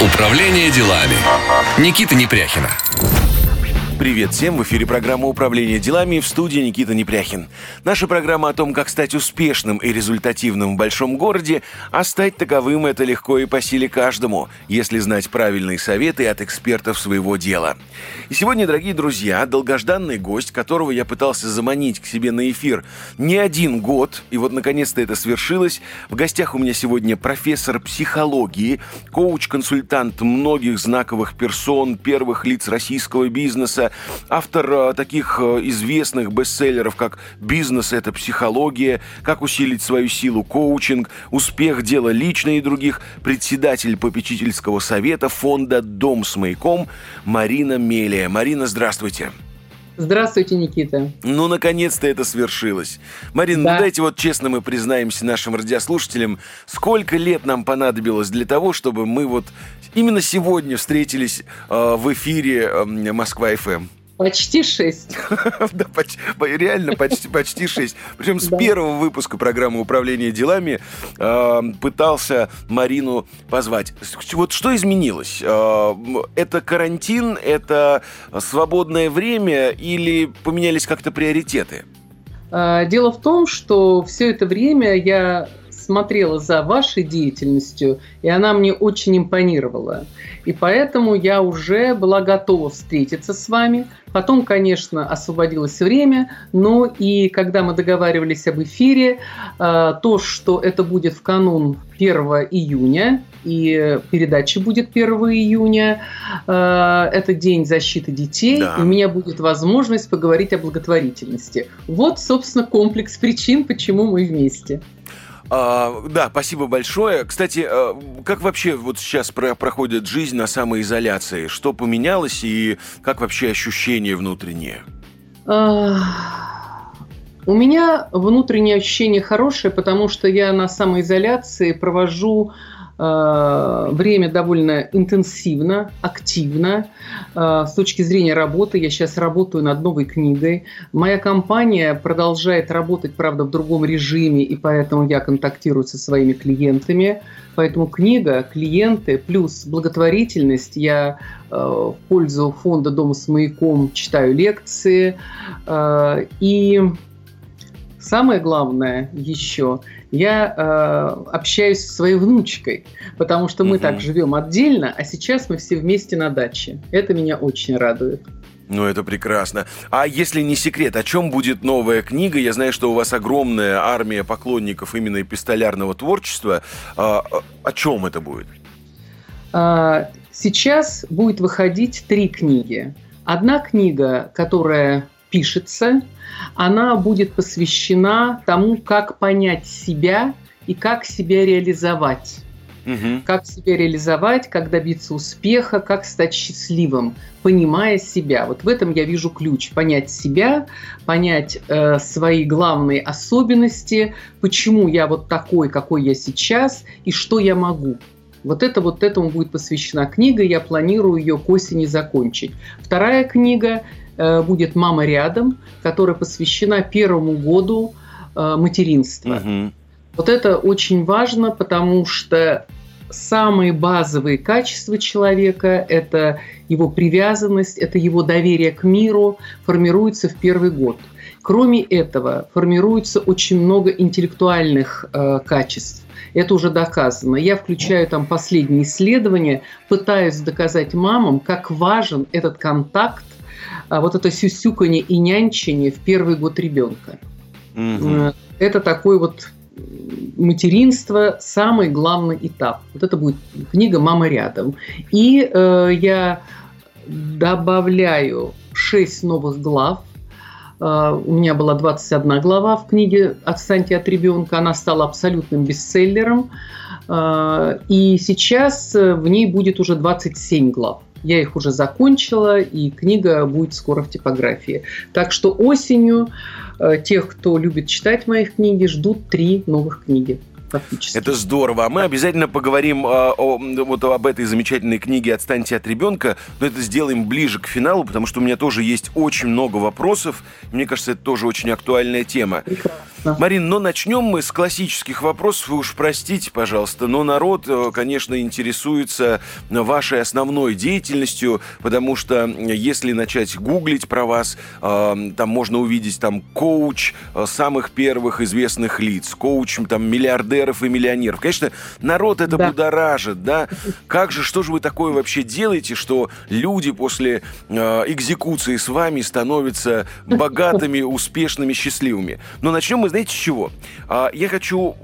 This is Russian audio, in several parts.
Управление делами. Никита Непряхина. Привет всем! В эфире программа «Управление делами» в студии Никита Непряхин. Наша программа о том, как стать успешным и результативным в большом городе, а стать таковым это легко и по силе каждому, если знать правильные советы от экспертов своего дела. И сегодня, дорогие друзья, долгожданный гость, которого я пытался заманить к себе на эфир не один год, и вот наконец-то это свершилось. В гостях у меня сегодня профессор психологии, коуч-консультант многих знаковых персон, первых лиц российского бизнеса, автор э, таких э, известных бестселлеров, как «Бизнес – это психология», «Как усилить свою силу. Коучинг», «Успех. Дело личное» и других, председатель попечительского совета фонда «Дом с маяком» Марина Мелия. Марина, здравствуйте. Здравствуйте, Никита. Ну, наконец-то это свершилось. Марина, ну да. ну дайте вот честно мы признаемся нашим радиослушателям, сколько лет нам понадобилось для того, чтобы мы вот именно сегодня встретились э, в эфире э, Москва-ФМ? Почти шесть. Да, почти, реально почти, почти шесть. Причем с первого выпуска программы управления делами э, пытался Марину позвать. Вот что изменилось? Э, это карантин, это свободное время или поменялись как-то приоритеты? А, дело в том, что все это время я смотрела за вашей деятельностью, и она мне очень импонировала. И поэтому я уже была готова встретиться с вами. Потом, конечно, освободилось время, но и когда мы договаривались об эфире, э, то, что это будет в канун 1 июня, и передача будет 1 июня, э, это День защиты детей, да. и у меня будет возможность поговорить о благотворительности. Вот, собственно, комплекс причин, почему мы вместе. А, да, спасибо большое. Кстати, а, как вообще вот сейчас про проходит жизнь на самоизоляции? Что поменялось и как вообще ощущения внутренние? А, у меня внутреннее ощущение хорошее, потому что я на самоизоляции провожу время довольно интенсивно, активно. Э, с точки зрения работы, я сейчас работаю над новой книгой. Моя компания продолжает работать, правда, в другом режиме, и поэтому я контактирую со своими клиентами. Поэтому книга, клиенты плюс благотворительность. Я э, в пользу фонда «Дом с маяком» читаю лекции. И самое главное еще – я э, общаюсь со своей внучкой, потому что мы угу. так живем отдельно, а сейчас мы все вместе на даче. Это меня очень радует. Ну, это прекрасно. А если не секрет, о чем будет новая книга? Я знаю, что у вас огромная армия поклонников именно эпистолярного творчества. А, о чем это будет? А, сейчас будет выходить три книги. Одна книга, которая пишется, она будет посвящена тому, как понять себя и как себя реализовать. Угу. Как себя реализовать, как добиться успеха, как стать счастливым, понимая себя. Вот в этом я вижу ключ. Понять себя, понять э, свои главные особенности, почему я вот такой, какой я сейчас, и что я могу. Вот это вот этому будет посвящена книга, я планирую ее к осени закончить. Вторая книга будет «Мама рядом», которая посвящена первому году э, материнства. Угу. Вот это очень важно, потому что самые базовые качества человека – это его привязанность, это его доверие к миру, формируется в первый год. Кроме этого, формируется очень много интеллектуальных э, качеств. Это уже доказано. Я включаю там последние исследования, пытаюсь доказать мамам, как важен этот контакт вот это сюсюканье и нянчение в первый год ребенка. Угу. Это такой вот материнство самый главный этап. Вот это будет книга «Мама рядом». И э, я добавляю 6 новых глав. Э, у меня была 21 глава в книге «Отстаньте от ребенка». Она стала абсолютным бестселлером. Э, и сейчас в ней будет уже 27 глав. Я их уже закончила, и книга будет скоро в типографии. Так что осенью э, тех, кто любит читать моих книги, ждут три новых книги. Фактически. Это здорово. А мы обязательно поговорим а, о, вот об этой замечательной книге «Отстаньте от ребенка», но это сделаем ближе к финалу, потому что у меня тоже есть очень много вопросов. Мне кажется, это тоже очень актуальная тема. Прекрасно. Марин, но начнем мы с классических вопросов. Вы уж простите, пожалуйста, но народ, э, конечно, интересуется вашей основной деятельностью, потому что если начать гуглить про вас, э, там можно увидеть там коуч э, самых первых известных лиц, коуч там миллиардеров и миллионеров. Конечно, народ это Да. будоражит, да? Как же, что же вы такое вообще делаете, что люди после э, экзекуции с вами становятся богатыми, успешными, счастливыми? Но начнем мы, знаете, с чего? А, я хочу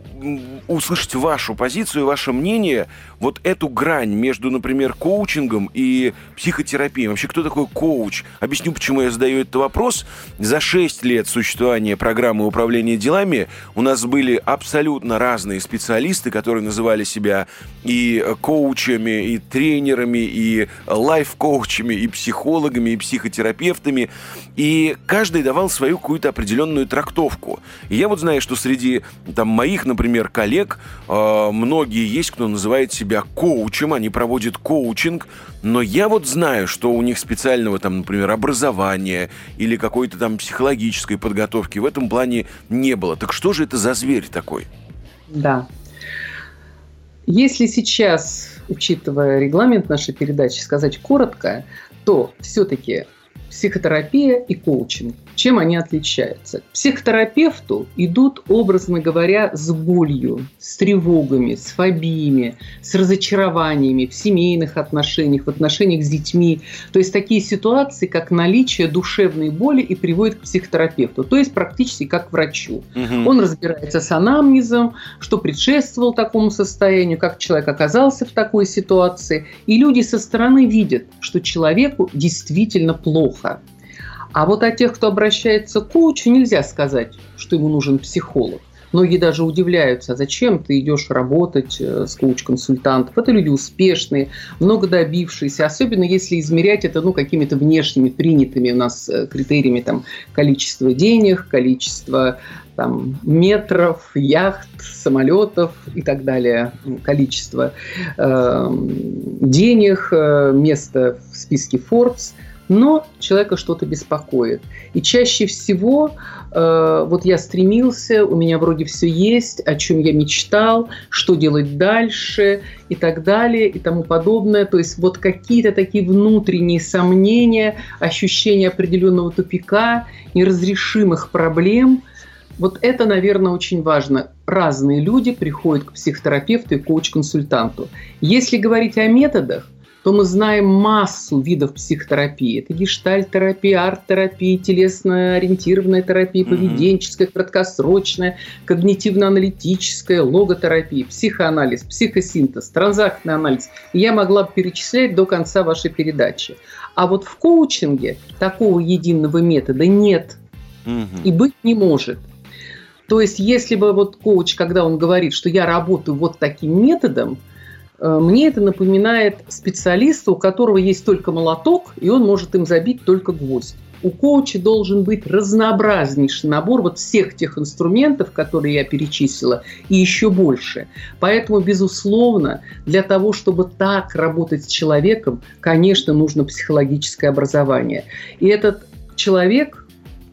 услышать вашу позицию, ваше мнение, вот эту грань между, например, коучингом и психотерапией. Вообще, кто такой коуч? Объясню, почему я задаю этот вопрос. За 6 лет существования программы управления делами у нас были абсолютно разные специалисты, которые называли себя и коучами, и тренерами, и лайф-коучами, и психологами, и психотерапевтами. И каждый давал свою какую-то определенную трактовку. И я вот знаю, что среди там, моих, например, коллег э, многие есть, кто называет себя коучем, они проводят коучинг, но я вот знаю, что у них специального там, например, образования или какой-то там психологической подготовки в этом плане не было. Так что же это за зверь такой? Да. Если сейчас, учитывая регламент нашей передачи, сказать коротко, то все-таки психотерапия и коучинг. Чем они отличаются? К психотерапевту идут, образно говоря, с болью, с тревогами, с фобиями, с разочарованиями в семейных отношениях, в отношениях с детьми. То есть такие ситуации, как наличие душевной боли и приводит к психотерапевту. То есть практически как к врачу. Мгм. Он разбирается с анамнезом, что предшествовало такому состоянию, как человек оказался в такой ситуации. И люди со стороны видят, что человеку действительно плохо. А вот о тех, кто обращается к коучу, нельзя сказать, что ему нужен психолог. Многие даже удивляются, а зачем ты идешь работать э, с коуч-консультантом. Это люди успешные, много добившиеся, особенно если измерять это ну, какими-то внешними, принятыми у нас э, критериями там, количество денег, количество там, метров, яхт, самолетов и так далее, количество э, денег, э, место в списке Forbes, но человека что-то беспокоит. И чаще всего э, вот я стремился, у меня вроде все есть, о чем я мечтал, что делать дальше и так далее и тому подобное. То есть вот какие-то такие внутренние сомнения, ощущение определенного тупика, неразрешимых проблем – вот это, наверное, очень важно. Разные люди приходят к психотерапевту и коуч-консультанту. Если говорить о методах, то мы знаем массу видов психотерапии. Это гештальт-терапия, арт-терапия, телесно-ориентированная терапия, поведенческая, краткосрочная, когнитивно-аналитическая, логотерапия, психоанализ, психосинтез, транзактный анализ. И я могла бы перечислять до конца вашей передачи. А вот в коучинге такого единого метода нет и быть не может. То есть, если бы вот коуч, когда он говорит, что я работаю вот таким методом, мне это напоминает специалиста, у которого есть только молоток, и он может им забить только гвоздь. У коуча должен быть разнообразнейший набор вот всех тех инструментов, которые я перечислила, и еще больше. Поэтому, безусловно, для того, чтобы так работать с человеком, конечно, нужно психологическое образование. И этот человек,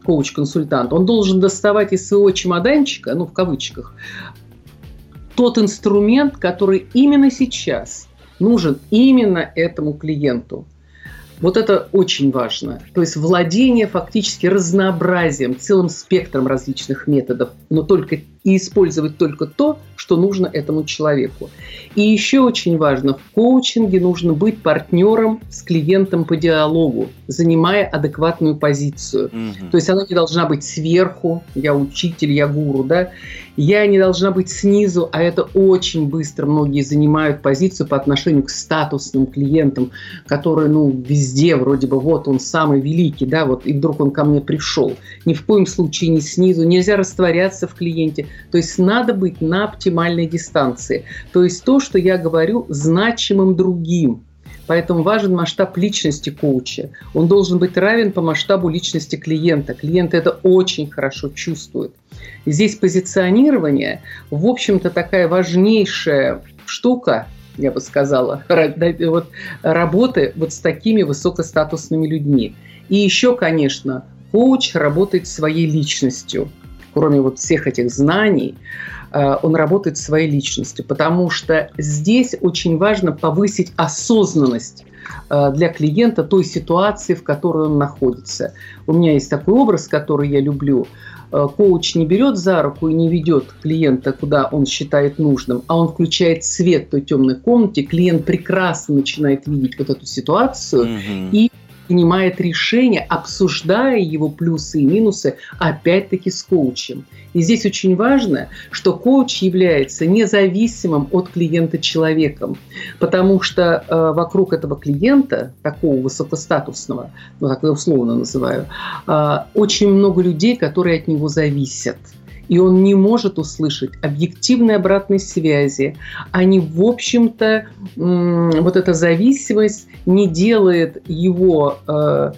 коуч-консультант, он должен доставать из своего чемоданчика, ну, в кавычках, тот инструмент, который именно сейчас нужен именно этому клиенту. Вот это очень важно. То есть владение фактически разнообразием, целым спектром различных методов, но только и использовать только то, что нужно этому человеку. И еще очень важно, в коучинге нужно быть партнером с клиентом по диалогу, занимая адекватную позицию. Мгм. То есть она не должна быть сверху, я учитель, я гуру, да. Я не должна быть снизу, а это очень быстро многие занимают позицию по отношению к статусным клиентам, которые, ну, везде вроде бы, вот он самый великий, да, вот, и вдруг он ко мне пришел. Ни в коем случае не снизу, нельзя растворяться в клиенте. То есть надо быть на оптимальной дистанции. То есть то, что я говорю, значимым другим. Поэтому важен масштаб личности коуча. Он должен быть равен по масштабу личности клиента. Клиент это очень хорошо чувствует. здесь позиционирование, в общем-то, такая важнейшая штука, я бы сказала, вот, работы вот с такими высокостатусными людьми. И еще, конечно, коуч работает своей личностью. Кроме вот всех этих знаний, э, он работает своей личностью, потому что здесь очень важно повысить осознанность э, для клиента той ситуации, в которой он находится. У меня есть такой образ, который я люблю. Э, коуч не берет за руку и не ведет клиента, куда он считает нужным, а он включает свет в той темной комнате, клиент прекрасно начинает видеть вот эту ситуацию mm-hmm. и принимает решение, обсуждая его плюсы и минусы, опять-таки с коучем. И здесь очень важно, что коуч является независимым от клиента человеком, потому что э, вокруг этого клиента, такого высокостатусного, ну так я условно называю, э, очень много людей, которые от него зависят – и он не может услышать объективной обратной связи. Они, в общем-то, вот эта зависимость не делает его э,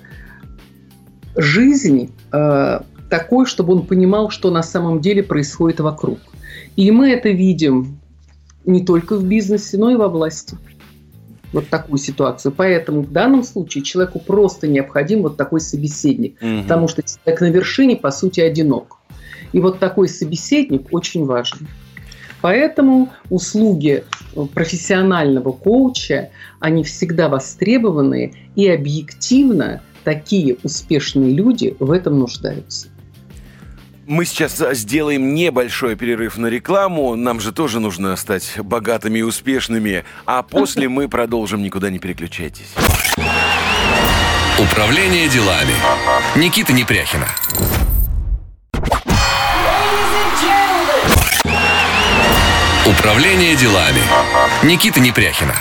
жизнь э, такой, чтобы он понимал, что на самом деле происходит вокруг. И мы это видим не только в бизнесе, но и во власти. Вот такую ситуацию. Поэтому в данном случае человеку просто необходим вот такой собеседник. Угу. Потому что человек на вершине, по сути, одинок. И вот такой собеседник очень важен. Поэтому услуги профессионального коуча, они всегда востребованы, и объективно такие успешные люди в этом нуждаются. Мы сейчас сделаем небольшой перерыв на рекламу. Нам же тоже нужно стать богатыми и успешными. А после мы продолжим. Никуда не переключайтесь. Управление делами. Никита Непряхина. Управление делами. Никита Непряхина.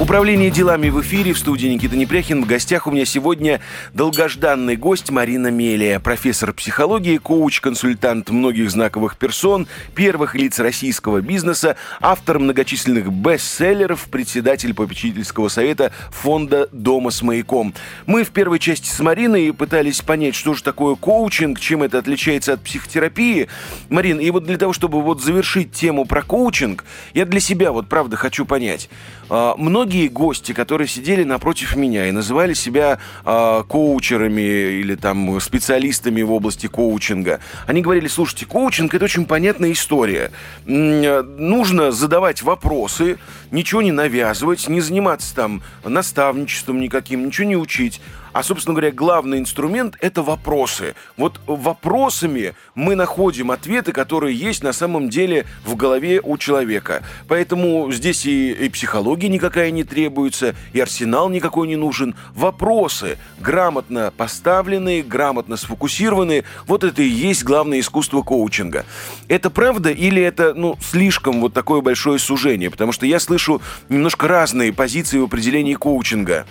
Управление делами в эфире в студии Никита Непряхин. В гостях у меня сегодня долгожданный гость Марина Мелия, профессор психологии, коуч-консультант многих знаковых персон, первых лиц российского бизнеса, автор многочисленных бестселлеров, председатель попечительского совета фонда «Дома с маяком». Мы в первой части с Мариной пытались понять, что же такое коучинг, чем это отличается от психотерапии. Марин, и вот для того, чтобы вот завершить тему про коучинг, я для себя вот правда хочу понять. А, многие многие гости, которые сидели напротив меня и называли себя э, коучерами или там специалистами в области коучинга, они говорили, слушайте, коучинг это очень понятная история. Нужно задавать вопросы, ничего не навязывать, не заниматься там наставничеством никаким, ничего не учить. А, собственно говоря, главный инструмент – это вопросы. Вот вопросами мы находим ответы, которые есть на самом деле в голове у человека. Поэтому здесь и, и психология никакая не требуется, и арсенал никакой не нужен. Вопросы грамотно поставленные, грамотно сфокусированные – вот это и есть главное искусство коучинга. Это правда или это ну, слишком вот такое большое сужение? Потому что я слышу немножко разные позиции в определении коучинга.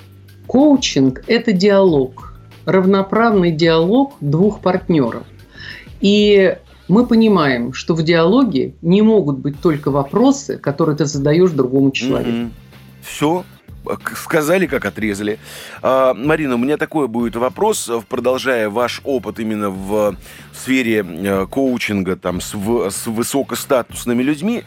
Коучинг – это диалог, равноправный диалог двух партнеров. И мы понимаем, что в диалоге не могут быть только вопросы, которые ты задаешь другому человеку. Mm-hmm. Все, сказали, как отрезали. А, Марина, у меня такой будет вопрос, продолжая ваш опыт именно в сфере э, коучинга там, с, в, с высокостатусными людьми.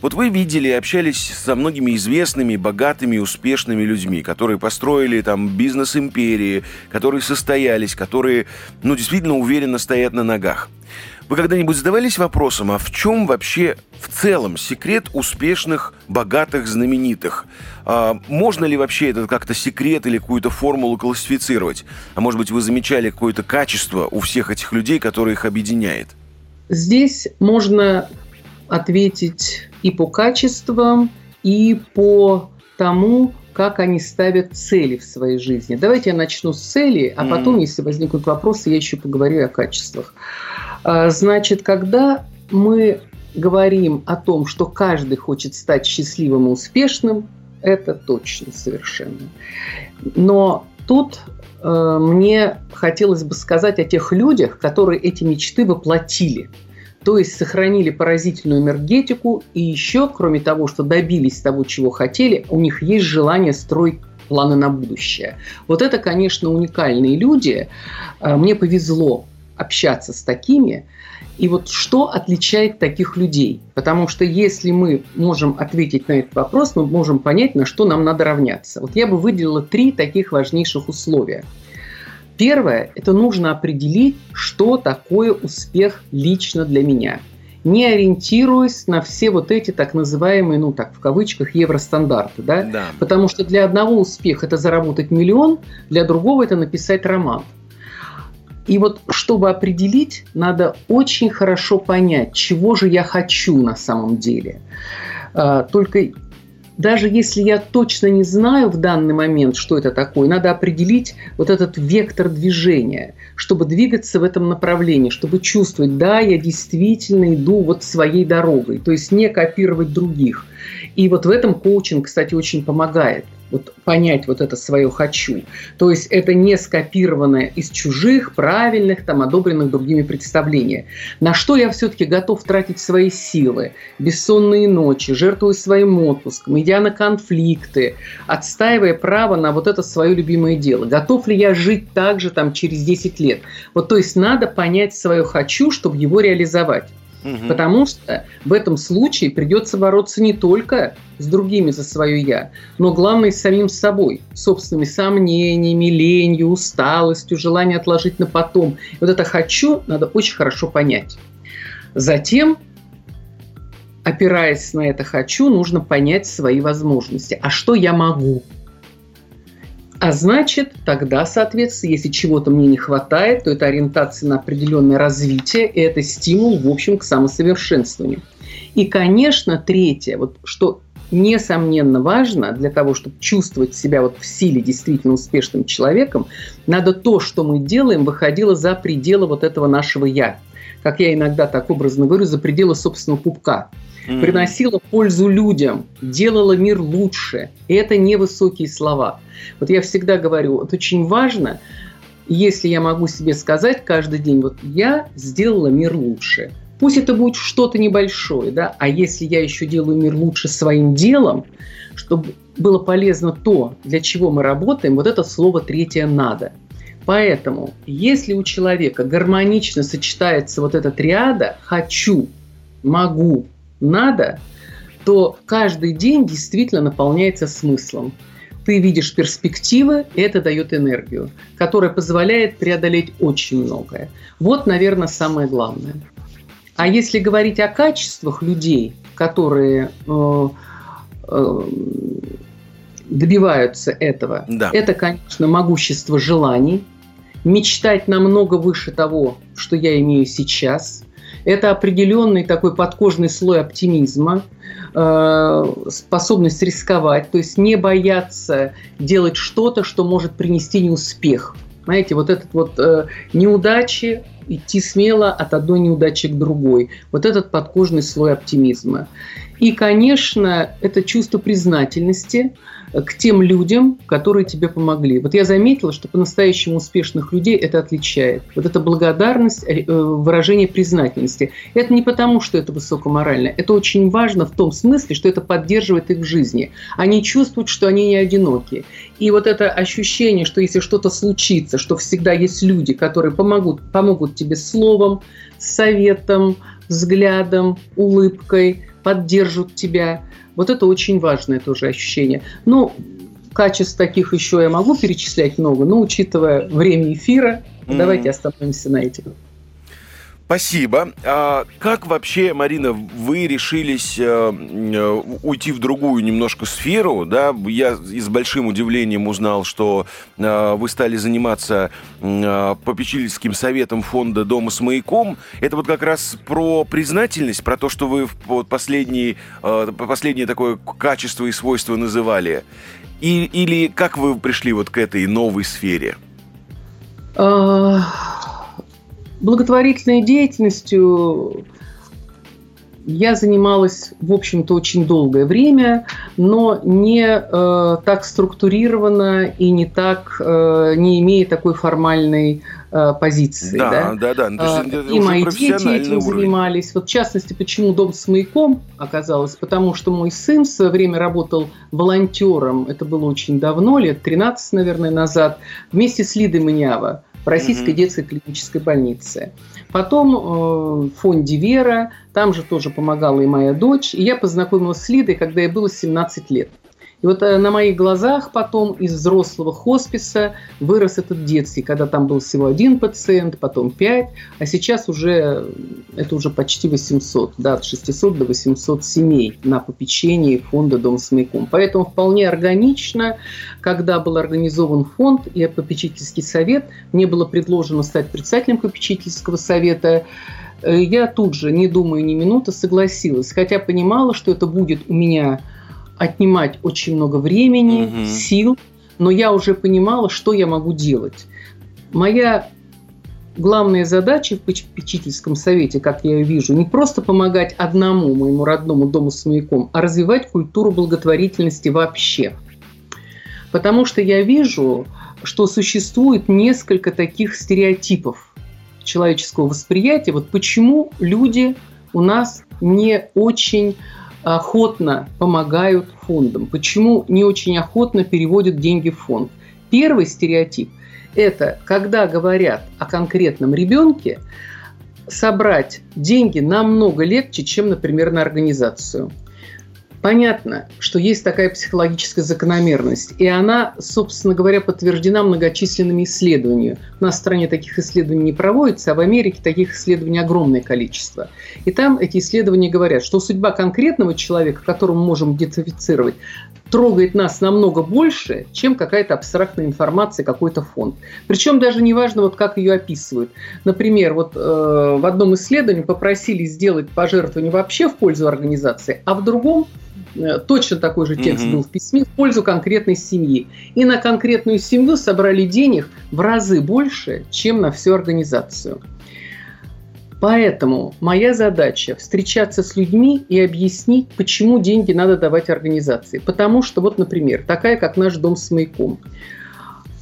Вот вы видели, общались со многими известными, богатыми, успешными людьми, которые построили там бизнес-империи, которые состоялись, которые, ну, действительно уверенно стоят на ногах. Вы когда-нибудь задавались вопросом, а в чем вообще в целом секрет успешных, богатых, знаменитых? А, можно ли вообще этот как-то секрет или какую-то формулу классифицировать? А может быть, вы замечали какое-то качество у всех этих людей, которое их объединяет? Здесь можно ответить и по качествам, и по тому, как они ставят цели в своей жизни. Давайте я начну с цели, а потом, mm. если возникнут вопросы, я еще поговорю о качествах. А, значит, когда мы говорим о том, что каждый хочет стать счастливым и успешным, это точно совершенно. Но тут э, мне хотелось бы сказать о тех людях, которые эти мечты воплотили. То есть сохранили поразительную энергетику и еще, кроме того, что добились того, чего хотели, у них есть желание строить планы на будущее. Вот это, конечно, уникальные люди. А, мне повезло общаться с такими. И вот что отличает таких людей? Потому что если мы можем ответить на этот вопрос, мы можем понять, на что нам надо равняться. Вот я бы выделила три таких важнейших условия. Первое – это нужно определить, что такое успех лично для меня – не ориентируясь на все вот эти так называемые, ну так в кавычках, евростандарты. Да? Да. Потому что для одного успех это заработать миллион, для другого это написать роман. И вот чтобы определить, надо очень хорошо понять, чего же я хочу на самом деле. А, только даже если я точно не знаю в данный момент, что это такое, надо определить вот этот вектор движения, чтобы двигаться в этом направлении, чтобы чувствовать, да, я действительно иду вот своей дорогой, то есть не копировать других. И вот в этом коучинг, кстати, очень помогает вот понять вот это свое «хочу». То есть это не скопированное из чужих, правильных, там, одобренных другими представления. На что я все-таки готов тратить свои силы? Бессонные ночи, жертвуя своим отпуском, идя на конфликты, отстаивая право на вот это свое любимое дело. Готов ли я жить так же там через 10 лет? Вот то есть надо понять свое «хочу», чтобы его реализовать. Угу. Потому что в этом случае придется бороться не только с другими за свое «я», но главное с самим собой, собственными сомнениями, ленью, усталостью, желанием отложить на потом. И вот это «хочу» надо очень хорошо понять. Затем опираясь на это «хочу», нужно понять свои возможности. А что я могу? А значит, тогда, соответственно, если чего-то мне не хватает, то это ориентация на определенное развитие, и это стимул, в общем, к самосовершенствованию. И, конечно, третье, вот что несомненно важно для того, чтобы чувствовать себя вот в силе действительно успешным человеком, надо то, что мы делаем, выходило за пределы вот этого нашего «я». Как я иногда так образно говорю, за пределы собственного пупка mm-hmm. приносила пользу людям, делала мир лучше. И это не высокие слова. Вот я всегда говорю, вот очень важно, если я могу себе сказать каждый день, вот я сделала мир лучше. Пусть это будет что-то небольшое, да, а если я еще делаю мир лучше своим делом, чтобы было полезно то, для чего мы работаем, вот это слово третье «надо». Поэтому, если у человека гармонично сочетается вот эта триада «хочу», «могу», надо, то каждый день действительно наполняется смыслом. Ты видишь перспективы, и это дает энергию, которая позволяет преодолеть очень многое. Вот, наверное, самое главное. А если говорить о качествах людей, которые э, э, добиваются этого, да. это, конечно, могущество желаний, мечтать намного выше того, что я имею сейчас, это определенный такой подкожный слой оптимизма, э, способность рисковать, то есть не бояться делать что-то, что может принести неуспех. Знаете, вот этот вот э, неудачи, идти смело от одной неудачи к другой. Вот этот подкожный слой оптимизма. И, конечно, это чувство признательности – к тем людям, которые тебе помогли. Вот я заметила, что по-настоящему успешных людей это отличает. Вот эта благодарность, э, выражение признательности. Это не потому, что это высокоморально. Это очень важно в том смысле, что это поддерживает их в жизни. Они чувствуют, что они не одиноки. И вот это ощущение, что если что-то случится, что всегда есть люди, которые помогут, помогут тебе словом, советом, взглядом, улыбкой, поддержат тебя – вот это очень важное тоже ощущение. Ну, качеств таких еще я могу перечислять много, но учитывая время эфира, mm-hmm. давайте остановимся на этих. Спасибо. А как вообще, Марина, вы решились э, э, уйти в другую немножко сферу? Да? Я с большим удивлением узнал, что э, вы стали заниматься попечительским советом фонда «Дома с маяком». Это вот как раз про признательность, про то, что вы последние, последнее такое качество и свойство называли. И, или как вы пришли вот к этой новой сфере? Благотворительной деятельностью я занималась, в общем-то, очень долгое время, но не э, так структурированно и не так, э, не имея такой формальной позиции. Да, да, да. да. Ну, и мои дети этим уровень. занимались. Вот в частности, почему дом с маяком оказалось? Потому что мой сын в свое время работал волонтером, это было очень давно, лет 13, наверное, назад, вместе с Лидой Манява в Российской mm-hmm. детской клинической больнице. Потом э, в фонде «Вера», там же тоже помогала и моя дочь. И я познакомилась с Лидой, когда ей было 17 лет. И вот э, на моих глазах потом из взрослого хосписа вырос этот детский, когда там был всего один пациент, потом пять, а сейчас уже это уже почти 800, да, от 600 до 800 семей на попечении фонда «Дом с маяком». Поэтому вполне органично, когда был организован фонд и попечительский совет, мне было предложено стать председателем попечительского совета, э, я тут же, не думая ни минуты, согласилась, хотя понимала, что это будет у меня отнимать очень много времени, угу. сил, но я уже понимала, что я могу делать. Моя главная задача в попечительском совете, как я ее вижу, не просто помогать одному моему родному дому с маяком, а развивать культуру благотворительности вообще. Потому что я вижу, что существует несколько таких стереотипов человеческого восприятия. Вот почему люди у нас не очень охотно помогают фондам, почему не очень охотно переводят деньги в фонд. Первый стереотип – это когда говорят о конкретном ребенке, собрать деньги намного легче, чем, например, на организацию – Понятно, что есть такая психологическая закономерность, и она, собственно говоря, подтверждена многочисленными исследованиями. У нас в стране таких исследований не проводится, а в Америке таких исследований огромное количество. И там эти исследования говорят, что судьба конкретного человека, которого мы можем идентифицировать, трогает нас намного больше, чем какая-то абстрактная информация, какой-то фонд. Причем даже не важно, вот как ее описывают. Например, вот э, в одном исследовании попросили сделать пожертвование вообще в пользу организации, а в другом точно такой же текст mm-hmm. был в письме в пользу конкретной семьи. И на конкретную семью собрали денег в разы больше, чем на всю организацию. Поэтому моя задача встречаться с людьми и объяснить, почему деньги надо давать организации. Потому что, вот, например, такая, как наш дом с маяком,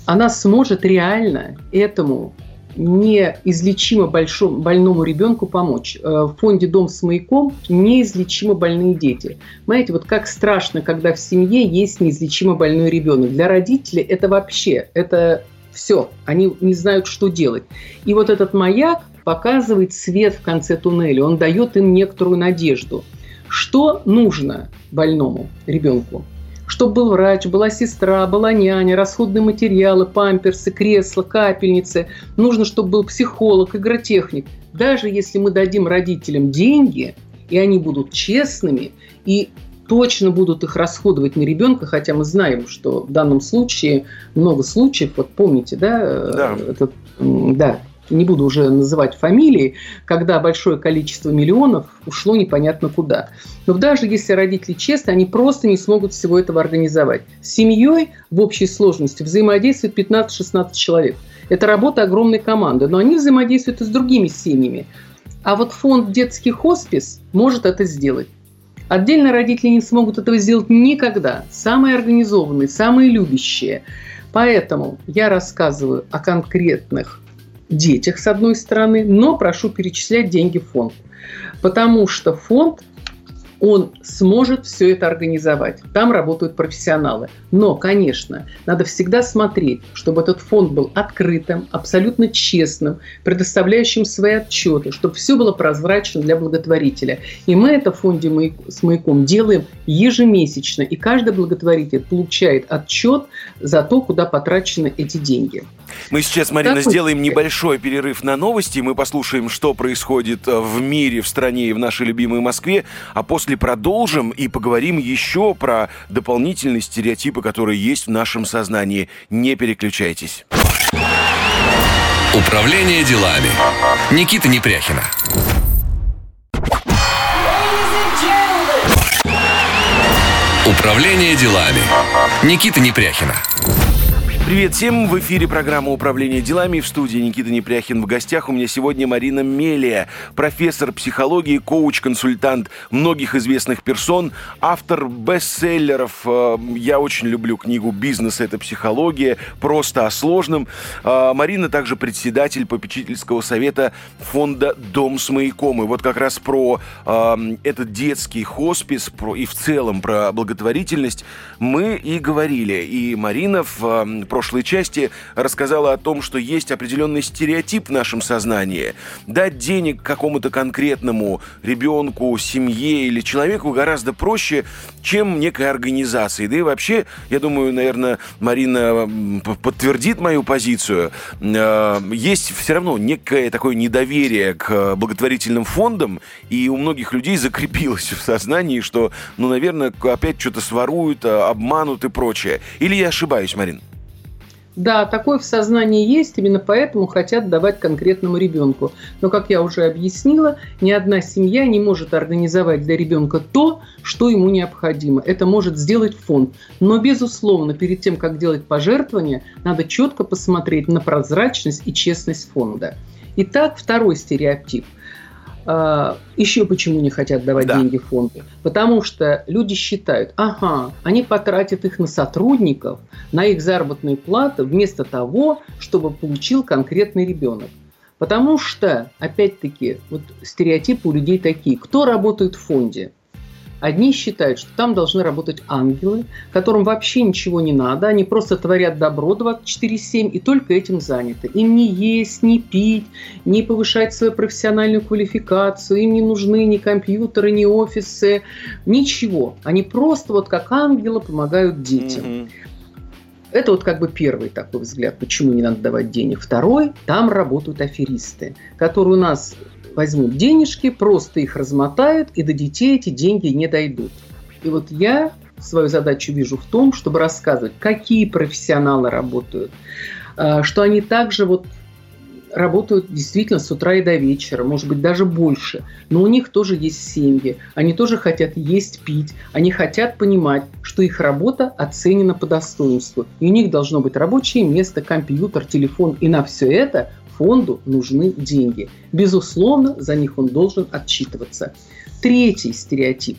она сможет реально этому неизлечимо большому, больному ребенку помочь. Э, в фонде «Дом с маяком» неизлечимо больные дети. Знаете, вот как страшно, когда в семье есть неизлечимо больной ребенок. Для родителей это вообще, это все, они не знают, что делать. И вот этот маяк показывает свет в конце туннеля, он дает им некоторую надежду. Что нужно больному ребенку? Чтобы был врач, была сестра, была няня, расходные материалы, памперсы, кресла, капельницы. Нужно, чтобы был психолог, игротехник. Даже если мы дадим родителям деньги, и они будут честными, и точно будут их расходовать на ребенка, хотя мы знаем, что в данном случае много случаев, вот помните, да, да. этот, да, не буду уже называть фамилии, когда большое количество миллионов ушло непонятно куда. Но даже если родители честны, они просто не смогут всего этого организовать. С семьей в общей сложности взаимодействует 15-16 человек. Это работа огромной команды, но они взаимодействуют и с другими семьями. А вот фонд «Детский хоспис» может это сделать. Отдельно родители не смогут этого сделать никогда. Самые организованные, самые любящие. Поэтому я рассказываю о конкретных детях, с одной стороны, но прошу перечислять деньги в фонд. Потому что фонд он сможет все это организовать. Там работают профессионалы. Но, конечно, надо всегда смотреть, чтобы этот фонд был открытым, абсолютно честным, предоставляющим свои отчеты, чтобы все было прозрачно для благотворителя. И мы это в фонде с маяком делаем ежемесячно. И каждый благотворитель получает отчет за то, куда потрачены эти деньги. Мы сейчас, Марина, так сделаем вот... небольшой перерыв на новости. Мы послушаем, что происходит э, в мире, в стране и в нашей любимой Москве. А после продолжим и поговорим еще про дополнительные стереотипы, которые есть в нашем сознании. Не переключайтесь. Управление делами. Никита Непряхина. Управление делами. Никита Непряхина. Привет всем! В эфире программа «Управление делами» в студии Никита Непряхин. В гостях у меня сегодня Марина Мелия, профессор психологии, коуч-консультант многих известных персон, автор бестселлеров. Э, я очень люблю книгу «Бизнес – это психология», просто о сложном. Э, Марина также председатель попечительского совета фонда «Дом с маяком». И вот как раз про э, этот детский хоспис и в целом про благотворительность мы и говорили. И Марина в прошлой части рассказала о том, что есть определенный стереотип в нашем сознании. Дать денег какому-то конкретному ребенку, семье или человеку гораздо проще, чем некой организации. Да и вообще, я думаю, наверное, Марина подтвердит мою позицию. Э, есть все равно некое такое недоверие к благотворительным фондам, и у многих людей закрепилось в сознании, что, ну, наверное, опять что-то своруют, обманут и прочее. Или я ошибаюсь, Марин? Да, такое в сознании есть, именно поэтому хотят давать конкретному ребенку. Но, как я уже объяснила, ни одна семья не может организовать для ребенка то, что ему необходимо. Это может сделать фонд. Но, безусловно, перед тем, как делать пожертвования, надо четко посмотреть на прозрачность и честность фонда. Итак, второй стереотип – Еще почему не хотят давать да. деньги фонду? Потому что люди считают, ага, они потратят их на сотрудников, на их заработные платы, вместо того, чтобы получил конкретный ребенок. Потому что, опять-таки, вот стереотипы у людей такие. Кто работает в фонде? Одни считают, что там должны работать ангелы, которым вообще ничего не надо, они просто творят добро 24-7 и только этим заняты. Им не есть, не пить, не повышать свою профессиональную квалификацию, им не нужны ни компьютеры, ни офисы, ничего. Они просто вот как ангелы помогают детям. Mm-hmm. Это вот как бы первый такой взгляд, почему не надо давать денег. Второй, там работают аферисты, которые у нас возьмут денежки, просто их размотают, и до детей эти деньги не дойдут. И вот я свою задачу вижу в том, чтобы рассказывать, какие профессионалы работают, а, что они также вот работают действительно с утра и до вечера, может быть, даже больше. Но у них тоже есть семьи, они тоже хотят есть, пить, они хотят понимать, что их работа оценена по достоинству. И у них должно быть рабочее место, компьютер, телефон. И на все это фонду нужны деньги. Безусловно, за них он должен отчитываться. Третий стереотип.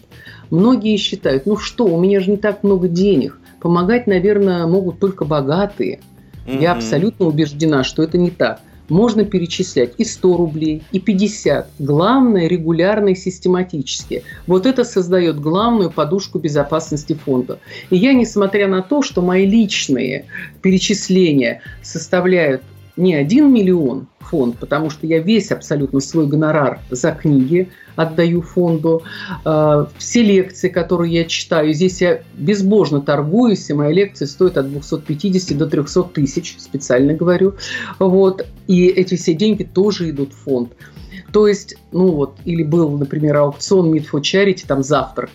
Многие считают, ну что, у меня же не так много денег. Помогать, наверное, могут только богатые. Mm-hmm. Я абсолютно убеждена, что это не так. Можно перечислять и 100 рублей, и 50. Главное, регулярно и систематически. Вот это создает главную подушку безопасности фонда. И я, несмотря на то, что мои личные перечисления составляют не один миллион фонд, потому что я весь абсолютно свой гонорар за книги отдаю фонду. А, все лекции, которые я читаю, здесь я безбожно торгуюсь, и мои лекции стоят от 250 до 300 тысяч, специально говорю. Вот. И эти все деньги тоже идут в фонд. То есть, ну вот, или был, например, аукцион Meet for Charity, там завтрак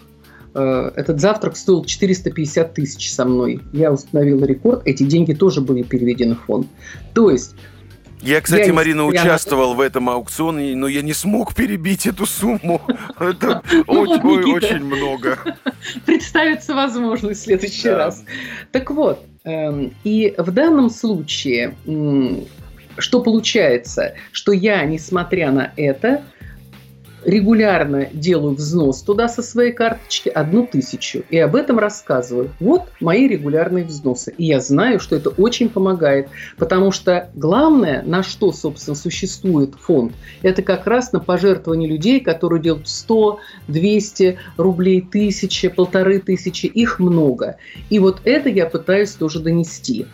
этот завтрак стоил 450 тысяч со мной. Я установила рекорд. Эти деньги тоже были переведены в фонд. То есть я, кстати, я Марина, не... участвовал в этом аукционе, но я не смог перебить эту сумму. Это очень много. Представится возможно в следующий раз. Так вот, эм, и в данном случае, что получается, что я, несмотря на это, регулярно делаю взнос туда со своей карточки одну тысячу. И об этом рассказываю. Вот мои регулярные взносы. И я знаю, что это очень помогает. Потому что главное, на что, собственно, существует фонд, это как раз на пожертвование людей, которые делают 100, 200 рублей, тысячи, полторы тысячи. Их много. И вот это я пытаюсь тоже донести.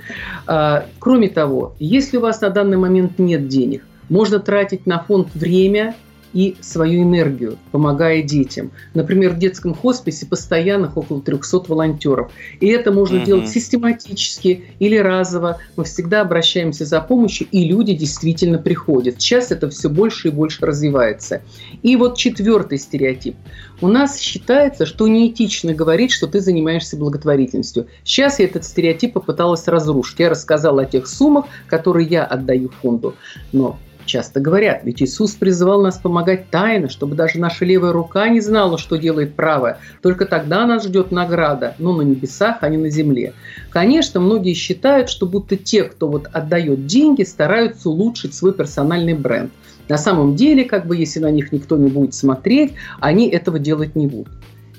А, кроме того, если у вас на данный момент нет денег, можно тратить на фонд время, и свою энергию, помогая детям. Например, в детском хосписе постоянных около 300 волонтеров. И это можно угу. делать систематически или разово. Мы всегда обращаемся за помощью, и люди действительно приходят. Сейчас это все больше и больше развивается. И вот четвертый стереотип. У нас считается, что неэтично говорить, что ты занимаешься благотворительностью. Сейчас я этот стереотип попыталась разрушить. Я рассказала о тех суммах, которые я отдаю фонду. Но часто говорят, ведь Иисус призывал нас помогать тайно, чтобы даже наша левая рука не знала, что делает правая. Только тогда нас ждет награда, но на небесах, а не на земле. Конечно, многие считают, что будто те, кто вот отдает деньги, стараются улучшить свой персональный бренд. На самом деле, как бы если на них никто не будет смотреть, они этого делать не будут.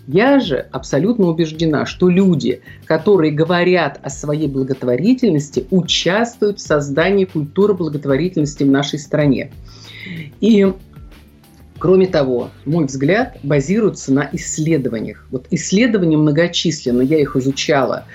Я же абсолютно убеждена, что люди, которые говорят о своей благотворительности, участвуют в создании культуры благотворительности в нашей стране. И Кроме того, мой взгляд базируется на исследованиях. Вот исследования многочисленны, я их изучала,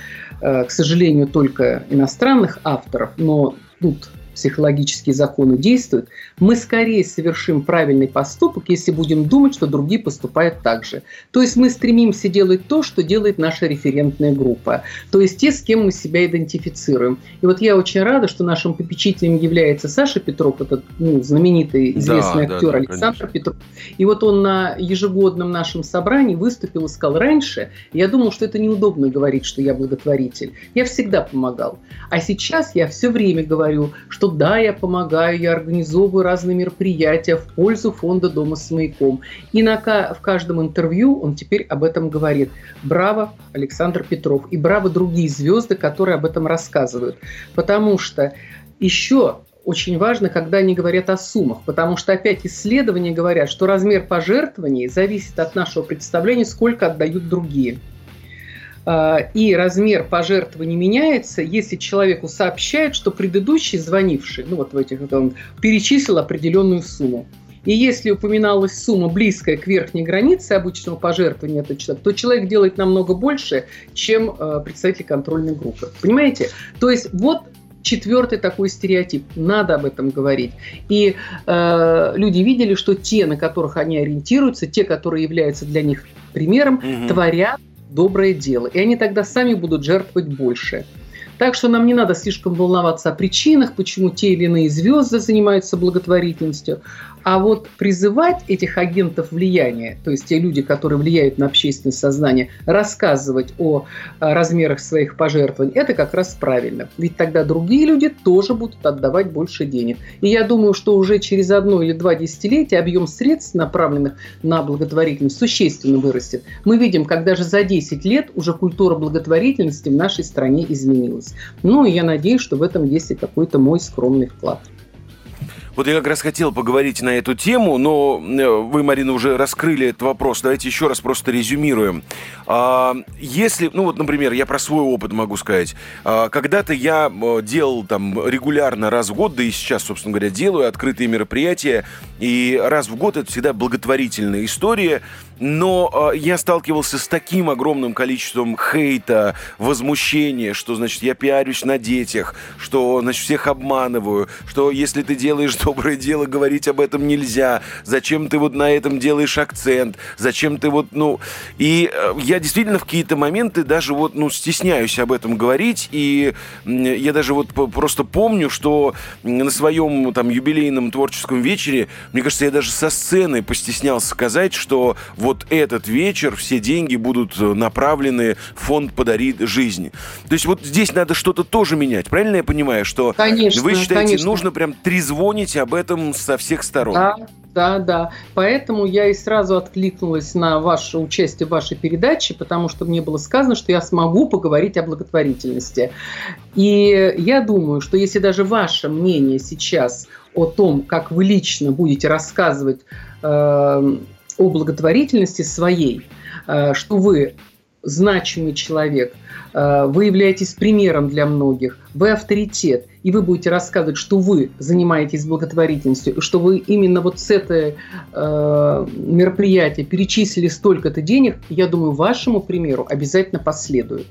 э, к сожалению, только иностранных авторов, но тут психологические законы действуют, мы скорее совершим правильный поступок, если будем думать, что другие поступают так же. То есть мы стремимся делать то, что делает наша референтная группа. То есть те, с кем мы себя идентифицируем. И вот я очень рада, что нашим попечителем является Саша Петров, этот ну, знаменитый известный да, актер да, да, Александр конечно. Петров. И вот он на ежегодном нашем собрании выступил и сказал раньше, я думал, что это неудобно говорить, что я благотворитель. Я всегда помогал. А сейчас я все время говорю, что да, я помогаю, я организовываю разные мероприятия в пользу фонда «Дома с маяком». И на, в каждом интервью он теперь об этом говорит. Браво, Александр Петров. И браво другие звезды, которые об этом рассказывают. Потому что еще очень важно, когда они говорят о суммах, потому что опять исследования говорят, что размер пожертвований зависит от нашего представления, сколько отдают другие. А, и размер пожертвований меняется, если человеку сообщают, что предыдущий звонивший, ну вот в этих, он перечислил определенную сумму. И если упоминалась сумма близкая к верхней границе обычного пожертвования этого человека, то человек делает намного больше, чем э, представитель контрольной группы. Понимаете? То есть вот четвертый такой стереотип. Надо об этом говорить. И э, люди видели, что те, на которых они ориентируются, те, которые являются для них примером, угу. творят доброе дело. И они тогда сами будут жертвовать больше. Так что нам не надо слишком волноваться о причинах, почему те или иные звезды занимаются благотворительностью. А вот призывать этих агентов влияния, то есть те люди, которые влияют на общественное сознание, рассказывать о размерах своих пожертвований, это как раз правильно. Ведь тогда другие люди тоже будут отдавать больше денег. И я думаю, что уже через одно или два десятилетия объем средств, направленных на благотворительность, существенно вырастет. Мы видим, как даже за 10 лет уже культура благотворительности в нашей стране изменилась. Ну, и я надеюсь, что в этом есть и какой-то мой скромный вклад. Вот я как раз хотел поговорить на эту тему, но э, вы, Марина, уже раскрыли этот вопрос. Давайте еще раз просто резюмируем. А, если, ну вот, например, я про свой опыт могу сказать. А, когда-то я э, делал там регулярно раз в год, да и сейчас, собственно говоря, делаю открытые мероприятия, и раз в год это всегда благотворительная история, но э, я сталкивался с таким огромным количеством хейта, возмущения, что, значит, я пиарюсь на детях, что, значит, всех обманываю, что если ты делаешь доброе дело, говорить об этом нельзя, зачем ты вот на этом делаешь акцент, зачем ты вот, ну... И э, я действительно в какие-то моменты даже вот, ну, стесняюсь об этом говорить, и я даже вот просто помню, что на своем там юбилейном творческом вечере, мне кажется, я даже со сцены постеснялся сказать, что вот вот этот вечер все деньги будут э, направлены в фонд «Подарит жизнь». То есть вот здесь надо что-то тоже менять. Правильно я понимаю, что конечно, вы считаете, конечно. нужно прям трезвонить об этом со всех сторон? Да, да, да. Поэтому я и сразу откликнулась на ваше участие в вашей передаче, потому что мне было сказано, что я смогу поговорить о благотворительности. И я думаю, что если даже ваше мнение сейчас о том, как вы лично будете рассказывать э, о благотворительности своей, э, что вы значимый человек, э, вы являетесь примером для многих, вы авторитет, и вы будете рассказывать, что вы занимаетесь благотворительностью, что вы именно вот с этого э, мероприятия перечислили столько-то денег, я думаю, вашему примеру обязательно последует.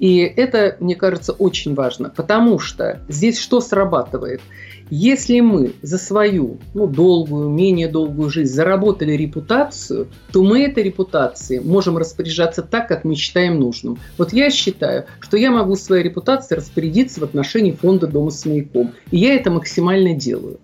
И это, мне кажется, очень важно, потому что здесь что срабатывает – если мы за свою, ну, долгую, менее долгую жизнь заработали репутацию, то мы этой репутацией можем распоряжаться так, как мы считаем нужным. Вот я считаю, что я могу своей репутацией распорядиться в отношении фонда «Дома с маяком». И я это максимально делаю.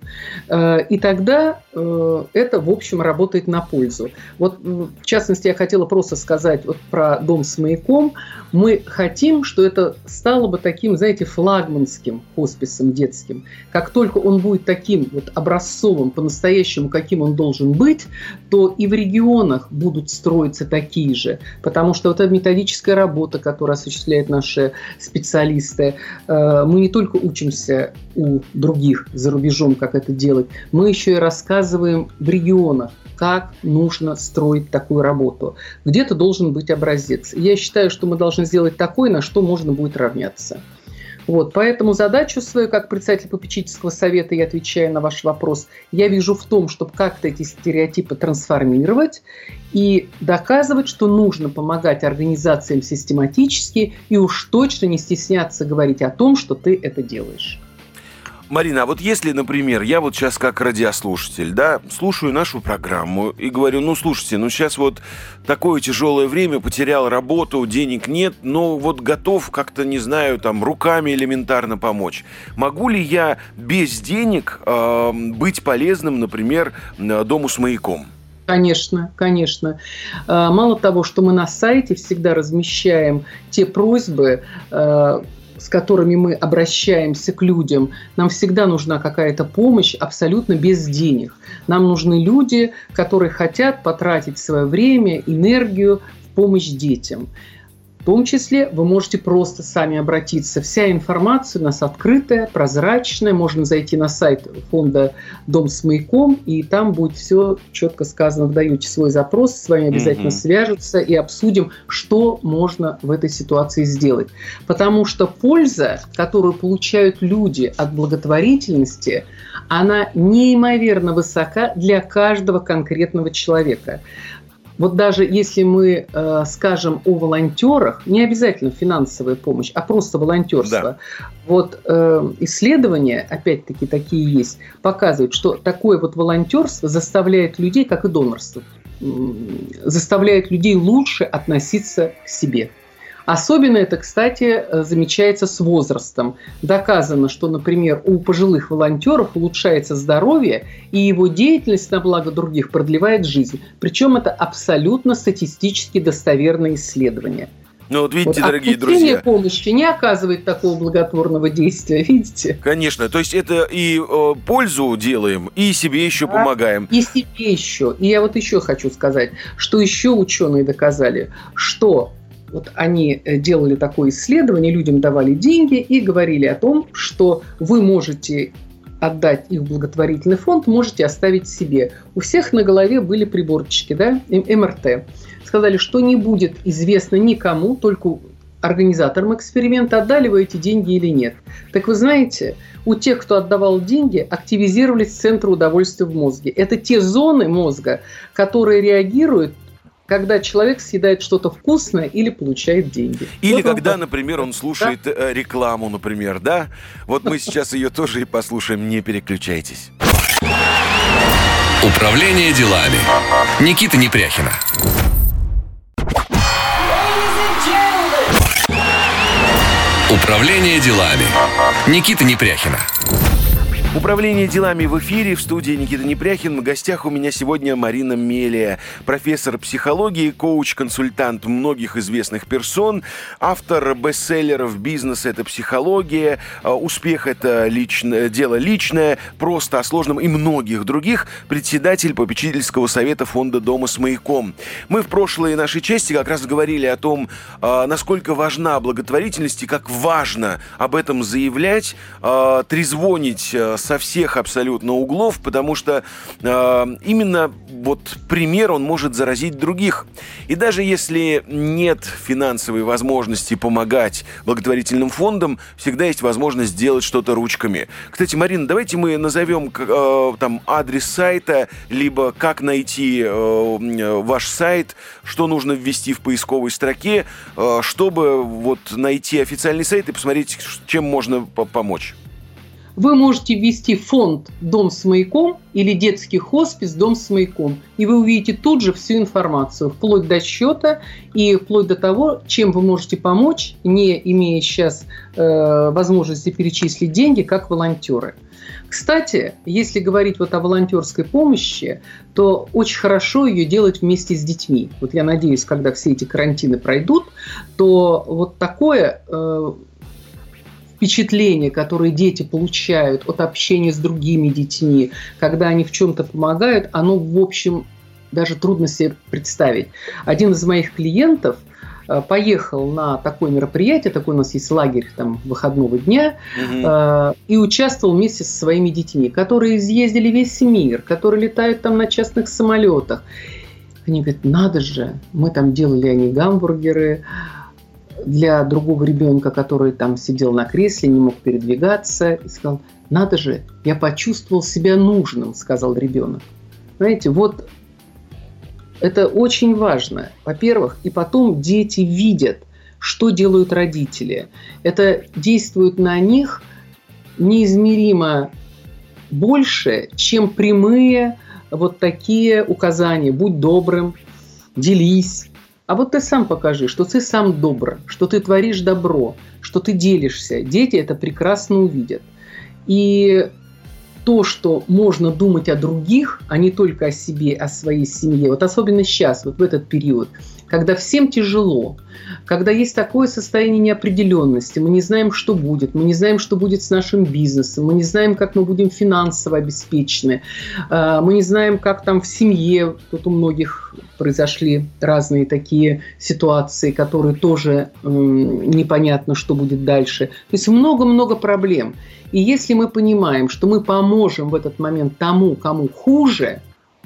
Э, и тогда э, это, в общем, работает на пользу. Вот, в частности, я хотела просто сказать вот про «Дом с маяком». Мы хотим, что это стало бы таким, знаете, флагманским хосписом детским. Как только только он будет таким вот образцовым, по-настоящему, каким он должен быть, то и в регионах будут строиться такие же. Потому что вот эта методическая работа, которую осуществляют наши специалисты, э, мы не только учимся у других за рубежом, как это делать, мы еще и рассказываем в регионах, как нужно строить такую работу. Где-то должен быть образец. Я считаю, что мы должны сделать такое, на что можно будет равняться. Вот, поэтому задачу свою, как председатель попечительского совета, я отвечаю на ваш вопрос, я вижу в том, чтобы как-то эти стереотипы трансформировать и доказывать, что нужно помогать организациям систематически и уж точно не стесняться говорить о том, что ты это делаешь. Марина, а вот если, например, я вот сейчас как радиослушатель, да, слушаю нашу программу и говорю, ну, слушайте, ну, сейчас вот такое тяжелое время, потерял работу, денег нет, но вот готов как-то, не знаю, там, руками элементарно помочь. Могу ли я без денег э, быть полезным, например, дому с маяком? Конечно, конечно. А, мало того, что мы на сайте всегда размещаем те просьбы, э, с которыми мы обращаемся к людям, нам всегда нужна какая-то помощь абсолютно без денег. Нам нужны люди, которые хотят потратить свое время, энергию в помощь детям том числе вы можете просто сами обратиться. Вся информация у нас открытая, прозрачная. Можно зайти на сайт фонда «Дом с маяком», и там будет все четко сказано. Вы даете свой запрос, с вами обязательно mm-hmm. свяжутся и обсудим, что можно в этой ситуации сделать. Потому что польза, которую получают люди от благотворительности, она неимоверно высока для каждого конкретного человека. Вот даже если мы э, скажем о волонтерах, не обязательно финансовая помощь, а просто волонтерство. Да. Вот э, исследования, опять-таки такие есть, показывают, что такое вот волонтерство заставляет людей, как и донорство, заставляет людей лучше относиться к себе. Особенно это, кстати, замечается с возрастом. Доказано, что, например, у пожилых волонтеров улучшается здоровье, и его деятельность на благо других продлевает жизнь. Причем это абсолютно статистически достоверное исследование. Ну вот видите, вот, дорогие друзья. помощи не оказывает такого благотворного действия, видите? Конечно, то есть это и э, пользу делаем, и себе еще да, помогаем. И себе еще. И я вот еще хочу сказать, что еще ученые доказали, что вот они э, делали такое исследование, людям давали деньги и говорили о том, что вы можете отдать их в благотворительный фонд, можете оставить себе. У всех на голове были приборчики, да, МРТ. Сказали, что не будет известно никому, только организаторам эксперимента, отдали вы эти деньги или нет. Так вы знаете, у тех, кто отдавал деньги, активизировались центры удовольствия в мозге. Это те зоны мозга, которые реагируют когда человек съедает что-то вкусное или получает деньги. Или вот когда, он... например, он слушает да? Э, рекламу, например, да? Вот мы сейчас ее тоже и послушаем, не переключайтесь. Управление делами. Никита Непряхина. Управление делами. Никита Непряхина. Управление делами в эфире в студии Никита Непряхин. В гостях у меня сегодня Марина Мелия, профессор психологии, коуч-консультант многих известных персон, автор бестселлеров «Бизнес – это психология», а, «Успех – это личное, дело личное», «Просто о сложном» и многих других, председатель попечительского совета фонда «Дома с маяком». Мы в прошлой нашей части как раз говорили о том, а, насколько важна благотворительность и как важно об этом заявлять, а, трезвонить со всех абсолютно углов, потому что э, именно вот пример он может заразить других. И даже если нет финансовой возможности помогать благотворительным фондам, всегда есть возможность сделать что-то ручками. Кстати, Марина, давайте мы назовем э, там адрес сайта, либо как найти э, ваш сайт, что нужно ввести в поисковой строке, э, чтобы вот найти официальный сайт и посмотреть, чем можно помочь вы можете ввести фонд «Дом с маяком» или детский хоспис «Дом с маяком», и вы увидите тут же всю информацию, вплоть до счета и вплоть до того, чем вы можете помочь, не имея сейчас э, возможности перечислить деньги, как волонтеры. Кстати, если говорить вот о волонтерской помощи, то очень хорошо ее делать вместе с детьми. Вот я надеюсь, когда все эти карантины пройдут, то вот такое э, впечатление, которое дети получают от общения с другими детьми, когда они в чем-то помогают, оно, в общем, даже трудно себе представить. Один из моих клиентов э, поехал на такое мероприятие, такой у нас есть лагерь там выходного дня, угу. и участвовал вместе со своими детьми, которые изъездили весь мир, которые летают там на частных самолетах. Они говорят, надо же, мы там делали они гамбургеры, для другого ребенка, который там сидел на кресле, не мог передвигаться, и сказал, надо же, я почувствовал себя нужным, сказал ребенок. Знаете, вот это очень важно, во-первых, и потом дети видят, что делают родители. Это действует на них неизмеримо больше, чем прямые вот такие указания. Будь добрым, делись. А вот ты сам покажи, что ты сам добр, что ты творишь добро, что ты делишься. Дети это прекрасно увидят. И то, что можно думать о других, а не только о себе, о своей семье. Вот особенно сейчас, вот в этот период, когда всем тяжело, когда есть такое состояние неопределенности, мы не знаем, что будет, мы не знаем, что будет с нашим бизнесом, мы не знаем, как мы будем финансово обеспечены, а, мы не знаем, как там в семье, тут у многих произошли разные такие ситуации, которые тоже непонятно, что будет дальше. То есть много-много проблем. И если мы понимаем, что мы поможем в этот момент тому, кому хуже,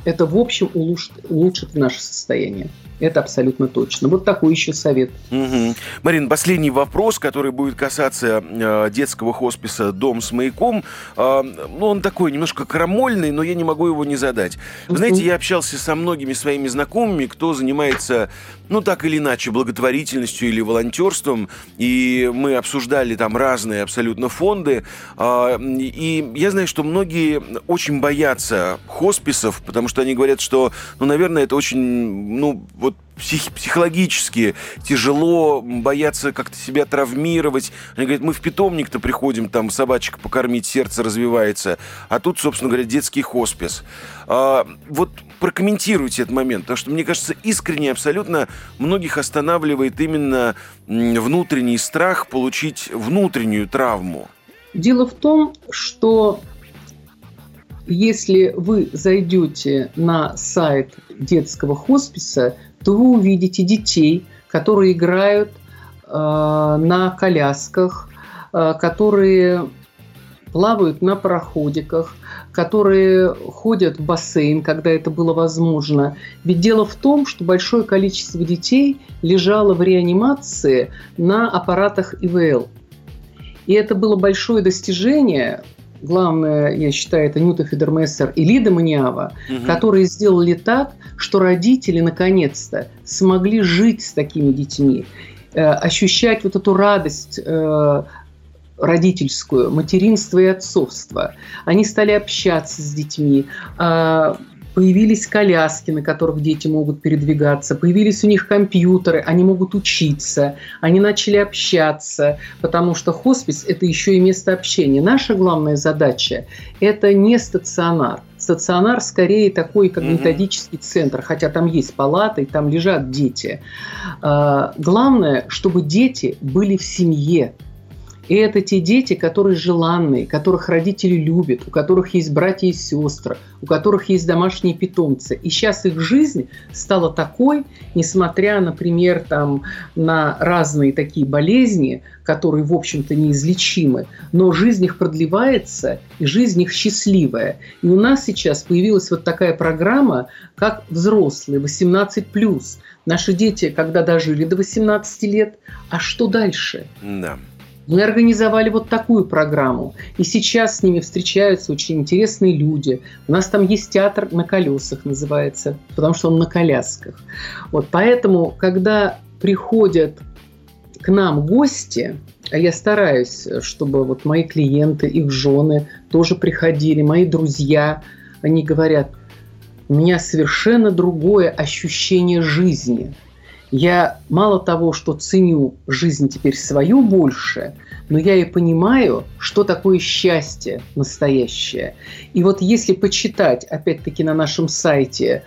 это в общем улучшит, улучшит наше состояние. Это абсолютно точно. Вот такой еще совет. Угу. Марин, последний вопрос, который будет касаться э, детского хосписа «Дом с маяком». Э, ну, он такой немножко крамольный, но я не могу его не задать. Вы знаете, я общался со многими своими знакомыми, кто занимается, ну, так или иначе, благотворительностью или волонтерством, и мы обсуждали там разные абсолютно фонды. Э, и я знаю, что многие очень боятся хосписов, потому что они говорят, что, ну, наверное, это очень, ну, вот псих, психологически тяжело, боятся как-то себя травмировать. Они говорят, мы в питомник-то приходим, там собачек покормить, сердце развивается. А тут, собственно говоря, детский хоспис. А, вот прокомментируйте этот момент, потому что, мне кажется, искренне абсолютно многих останавливает именно внутренний страх получить внутреннюю травму. Дело в том, что если вы зайдете на сайт детского хосписа, то вы увидите детей, которые играют э, на колясках, э, которые плавают на пароходиках, которые ходят в бассейн, когда это было возможно. Ведь дело в том, что большое количество детей лежало в реанимации на аппаратах ИВЛ. И это было большое достижение, главное, я считаю, это Нюта Федермессер и Лида Маниава, угу. которые сделали так, что родители наконец-то смогли жить с такими детьми, э, ощущать вот эту радость э, родительскую, материнство и отцовство. Они стали общаться с детьми, э, появились коляски, на которых дети могут передвигаться, появились у них компьютеры, они могут учиться, они начали общаться, потому что хоспис – это еще и место общения. Наша главная задача – это не стационар. Стационар скорее такой, как методический центр, хотя там есть палаты, там лежат дети. А, главное, чтобы дети были в семье, и это те дети, которые желанные, которых родители любят, у которых есть братья и сестры, у которых есть домашние питомцы. И сейчас их жизнь стала такой, несмотря, например, там, на разные такие болезни, которые, в общем-то, неизлечимы, но жизнь их продлевается, и жизнь их счастливая. И у нас сейчас появилась вот такая программа, как взрослые, 18+. Наши дети, когда дожили до 18 лет, а что дальше? Да. Мы организовали вот такую программу. И сейчас с ними встречаются очень интересные люди. У нас там есть театр на колесах, называется, потому что он на колясках. Вот поэтому, когда приходят к нам гости, а я стараюсь, чтобы вот мои клиенты, их жены тоже приходили, мои друзья, они говорят, у меня совершенно другое ощущение жизни – я мало того, что ценю жизнь теперь свою больше, но я и понимаю, что такое счастье настоящее. И вот если почитать, опять-таки, на нашем сайте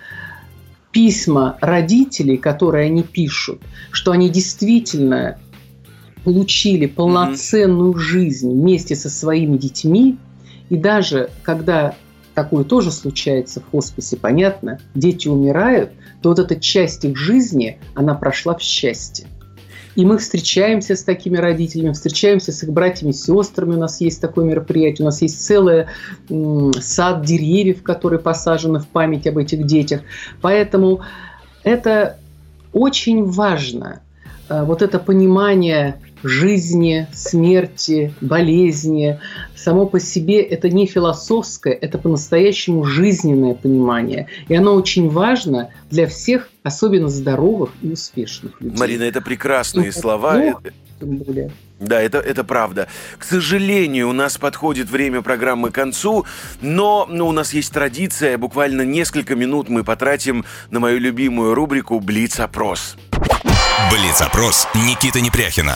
письма родителей, которые они пишут, что они действительно получили полноценную жизнь вместе со своими детьми, и даже когда такое тоже случается в хосписе, понятно, дети умирают, то вот эта часть их жизни, она прошла в счастье. И мы встречаемся с такими родителями, встречаемся с их братьями, сестрами. У нас есть такое мероприятие. У нас есть целый сад деревьев, которые посажены в память об этих детях. Поэтому это очень важно. Э, вот это понимание жизни, смерти, болезни. Само по себе это не философское, это по-настоящему жизненное понимание. И оно очень важно для всех, особенно здоровых и успешных людей. Марина, это прекрасные ну, слова. Ну, тем более. Да, это, это правда. К сожалению, у нас подходит время программы к концу, но ну, у нас есть традиция, буквально несколько минут мы потратим на мою любимую рубрику «Блиц-опрос». Блиц-опрос Никиты Непряхина.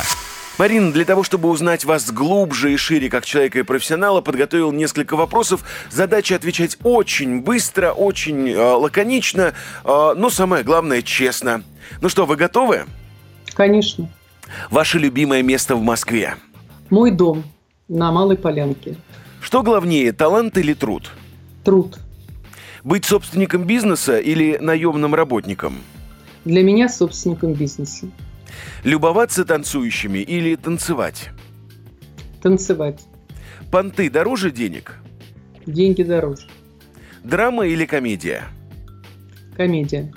Марина, для того, чтобы узнать вас глубже и шире как человека и профессионала, подготовил несколько вопросов. Задача отвечать очень быстро, очень э, лаконично, э, но самое главное честно. Ну что, вы готовы? Конечно. Ваше любимое место в Москве? Мой дом на Малой Полянке. Что главнее, талант или труд? Труд. Быть собственником бизнеса или наемным работником? Для меня собственником бизнеса. Любоваться танцующими или танцевать? Танцевать. Понты дороже денег? Деньги дороже. Драма или комедия? Комедия.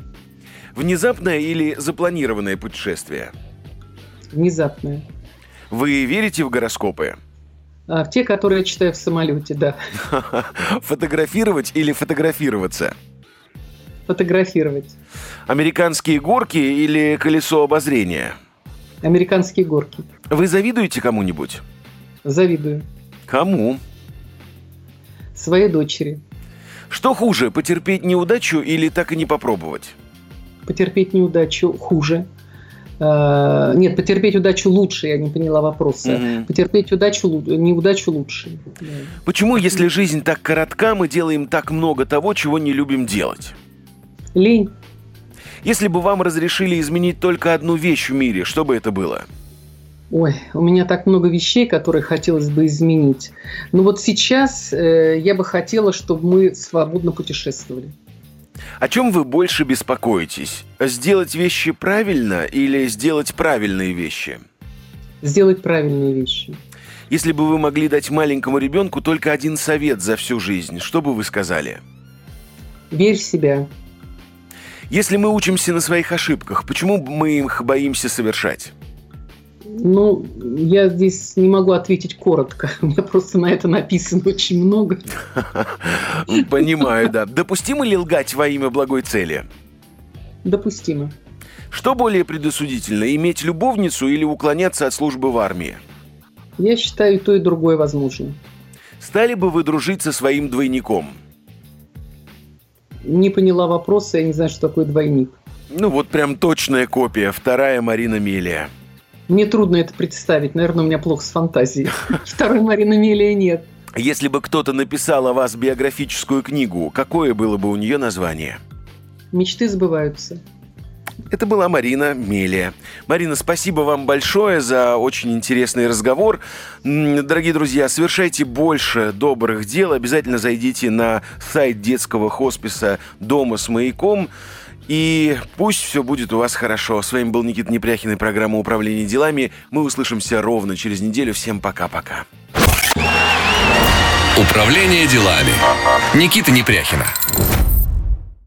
Внезапное или запланированное путешествие? Внезапное. Вы верите в гороскопы? А, в те, которые я читаю в самолете, да. Фотографировать или фотографироваться? Фотографировать. Американские горки или колесо обозрения? Американские горки. Вы завидуете кому-нибудь? Завидую. Кому? Своей дочери. Что хуже, потерпеть неудачу или так и не попробовать? Потерпеть неудачу хуже. Uh, нет, потерпеть удачу лучше, я не поняла вопроса. Угу. Потерпеть удачу, неудачу лучше. Почему, если жизнь так коротка, мы делаем так много того, чего не любим делать? Лень. Если бы вам разрешили изменить только одну вещь в мире, что бы это было? Ой, у меня так много вещей, которые хотелось бы изменить. Но вот сейчас э, я бы хотела, чтобы мы свободно путешествовали. О чем вы больше беспокоитесь? Сделать вещи правильно или сделать правильные вещи? Сделать правильные вещи. Если бы вы могли дать маленькому ребенку только один совет за всю жизнь, что бы вы сказали? Верь в себя. Если мы учимся на своих ошибках, почему мы их боимся совершать? Ну, я здесь не могу ответить коротко. У меня просто на это написано очень много. Понимаю, да. Допустимо ли лгать во имя благой цели? Допустимо. Что более предосудительно, иметь любовницу или уклоняться от службы в армии? Я считаю, и то, и другое возможно. Стали бы вы дружить со своим двойником? Не поняла вопроса, я не знаю, что такое двойник. Ну вот прям точная копия, вторая Марина Мелия. Мне трудно это представить, наверное, у меня плохо с фантазией. Второй Марины Мелия нет. Если бы кто-то написал о вас биографическую книгу, какое было бы у нее название? Мечты сбываются. Это была Марина Мелия. Марина, спасибо вам большое за очень интересный разговор. Дорогие друзья, совершайте больше добрых дел. Обязательно зайдите на сайт детского хосписа «Дома с маяком». И пусть все будет у вас хорошо. С вами был Никита Непряхин и программа «Управление делами». Мы услышимся ровно через неделю. Всем пока-пока. Управление делами. Никита Непряхина.